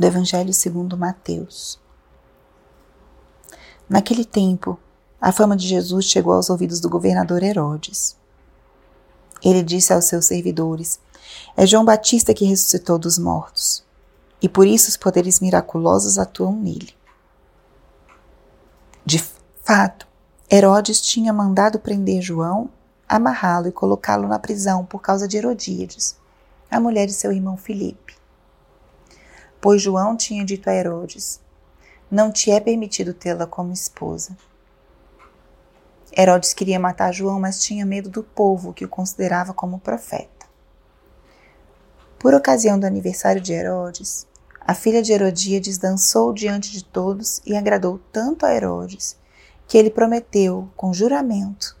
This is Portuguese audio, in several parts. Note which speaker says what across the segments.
Speaker 1: do Evangelho segundo Mateus. Naquele tempo, a fama de Jesus chegou aos ouvidos do governador Herodes. Ele disse aos seus servidores: É João Batista que ressuscitou dos mortos, e por isso os poderes miraculosos atuam nele. De fato, Herodes tinha mandado prender João, amarrá-lo e colocá-lo na prisão por causa de Herodíades, a mulher de seu irmão Filipe. Pois João tinha dito a Herodes: Não te é permitido tê-la como esposa. Herodes queria matar João, mas tinha medo do povo que o considerava como profeta. Por ocasião do aniversário de Herodes, a filha de Herodíades dançou diante de todos e agradou tanto a Herodes que ele prometeu, com juramento,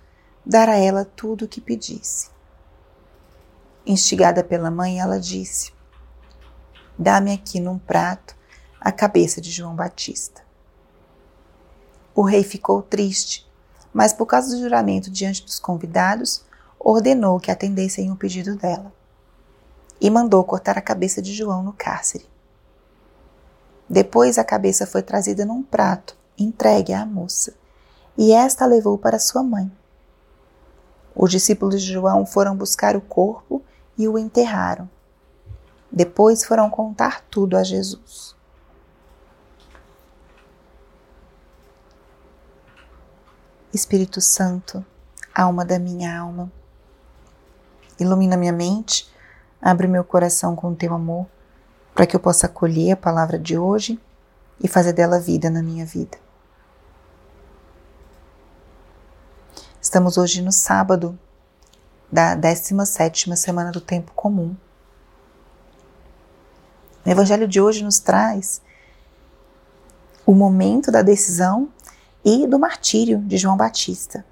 Speaker 1: dar a ela tudo o que pedisse. Instigada pela mãe, ela disse: Dá-me aqui num prato a cabeça de João Batista. O rei ficou triste mas por causa do juramento diante dos convidados, ordenou que atendessem o pedido dela e mandou cortar a cabeça de João no cárcere. Depois a cabeça foi trazida num prato, entregue à moça, e esta a levou para sua mãe. Os discípulos de João foram buscar o corpo e o enterraram. Depois foram contar tudo a Jesus. Espírito Santo, alma da minha alma, ilumina minha mente, abre meu coração com teu amor, para que eu possa acolher a palavra de hoje e fazer dela vida na minha vida. Estamos hoje no sábado da 17ª semana do tempo comum. O evangelho de hoje nos traz o momento da decisão e do martírio de João Batista.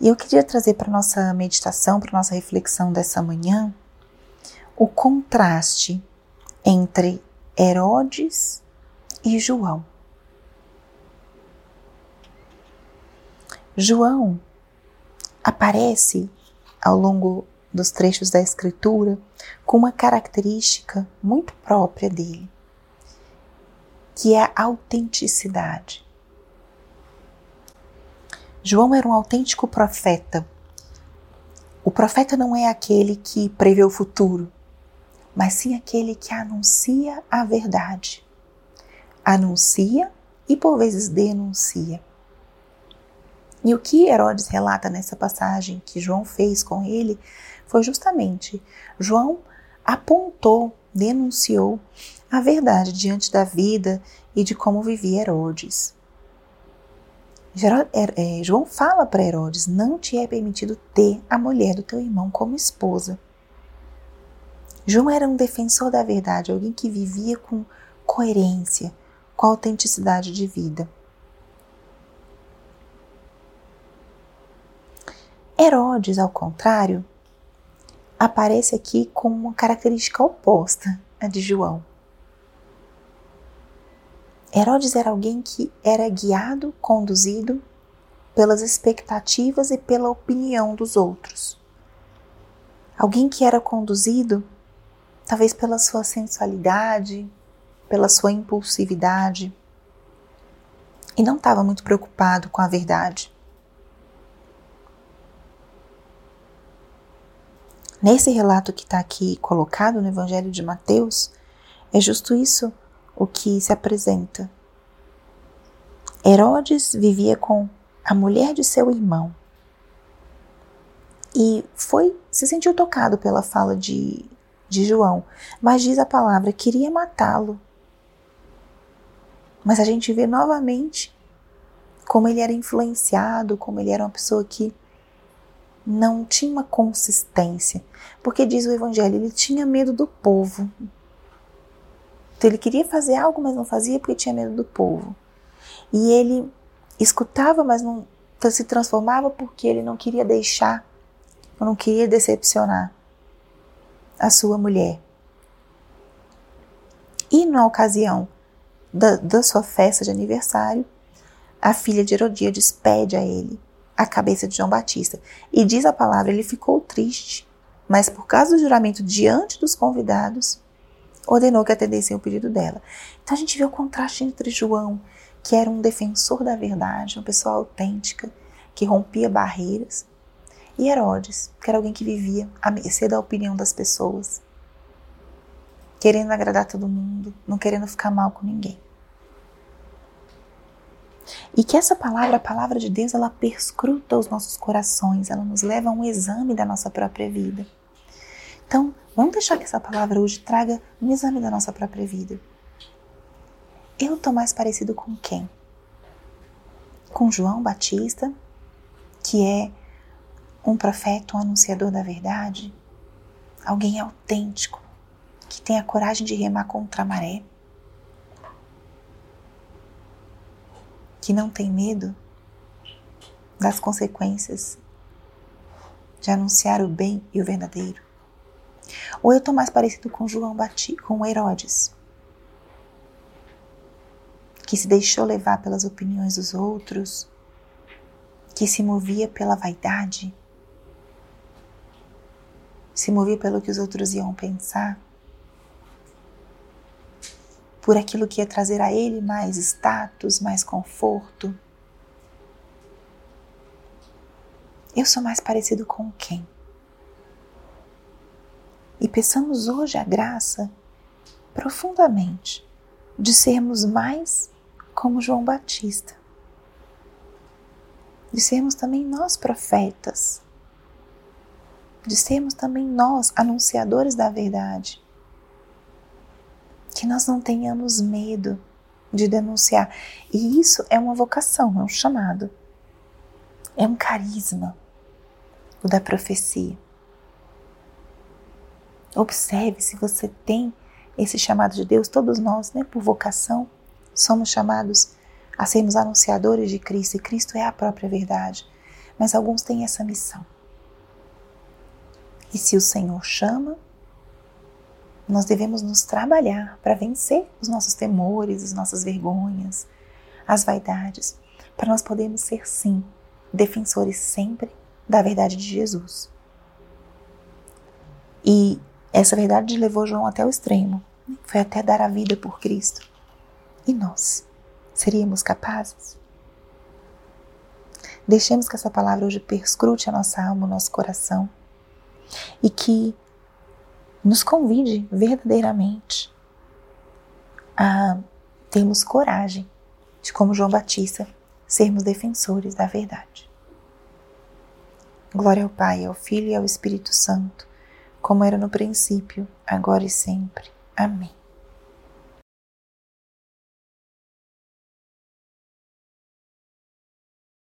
Speaker 1: E eu queria trazer para nossa meditação, para nossa reflexão dessa manhã, o contraste entre Herodes e João. João aparece ao longo dos trechos da Escritura com uma característica muito própria dele que é a autenticidade. João era um autêntico profeta. O profeta não é aquele que prevê o futuro, mas sim aquele que anuncia a verdade. Anuncia e por vezes denuncia. E o que Herodes relata nessa passagem que João fez com ele foi justamente João apontou, denunciou a verdade diante da vida e de como vivia Herodes. É, João fala para Herodes: Não te é permitido ter a mulher do teu irmão como esposa. João era um defensor da verdade, alguém que vivia com coerência, com autenticidade de vida. Herodes, ao contrário, aparece aqui com uma característica oposta à de João. Herodes era alguém que era guiado, conduzido pelas expectativas e pela opinião dos outros. Alguém que era conduzido, talvez pela sua sensualidade, pela sua impulsividade, e não estava muito preocupado com a verdade. Nesse relato que está aqui colocado no Evangelho de Mateus, é justo isso o que se apresenta. Herodes vivia com a mulher de seu irmão e foi se sentiu tocado pela fala de, de João, mas diz a palavra queria matá-lo. Mas a gente vê novamente como ele era influenciado, como ele era uma pessoa que não tinha uma consistência, porque diz o evangelho, ele tinha medo do povo, então ele queria fazer algo, mas não fazia porque tinha medo do povo. E ele escutava, mas não se transformava porque ele não queria deixar, não queria decepcionar a sua mulher. E na ocasião da, da sua festa de aniversário, a filha de Herodíades pede a ele a cabeça de João Batista. E diz a palavra, ele ficou triste, mas por causa do juramento diante dos convidados, ordenou que atendessem o pedido dela. Então a gente vê o contraste entre João, que era um defensor da verdade, uma pessoa autêntica, que rompia barreiras, e Herodes, que era alguém que vivia à mercê da opinião das pessoas, querendo agradar todo mundo, não querendo ficar mal com ninguém. E que essa palavra, a palavra de Deus, ela perscruta os nossos corações, ela nos leva a um exame da nossa própria vida. Então, vamos deixar que essa palavra hoje traga um exame da nossa própria vida. Eu estou mais parecido com quem? Com João Batista, que é um profeta, um anunciador da verdade, alguém autêntico, que tem a coragem de remar contra a maré, que não tem medo das consequências de anunciar o bem e o verdadeiro. Ou eu estou mais parecido com João Batista, com Herodes, que se deixou levar pelas opiniões dos outros, que se movia pela vaidade, se movia pelo que os outros iam pensar, por aquilo que ia trazer a ele mais status, mais conforto. Eu sou mais parecido com quem? E peçamos hoje a graça profundamente de sermos mais como João Batista, de sermos também nós profetas, de sermos também nós anunciadores da verdade. Que nós não tenhamos medo de denunciar. E isso é uma vocação, é um chamado. É um carisma, o da profecia. Observe se você tem esse chamado de Deus, todos nós, né, por vocação, somos chamados a sermos anunciadores de Cristo, e Cristo é a própria verdade. Mas alguns têm essa missão. E se o Senhor chama, nós devemos nos trabalhar para vencer os nossos temores, as nossas vergonhas, as vaidades, para nós podermos ser, sim, defensores sempre da verdade de Jesus. E essa verdade levou João até o extremo, foi até dar a vida por Cristo. E nós, seríamos capazes? Deixemos que essa palavra hoje perscrute a nossa alma, o nosso coração e que nos convide verdadeiramente a termos coragem de, como João Batista, sermos defensores da verdade. Glória ao Pai, ao Filho e ao Espírito Santo, como era no princípio, agora e sempre. Amém.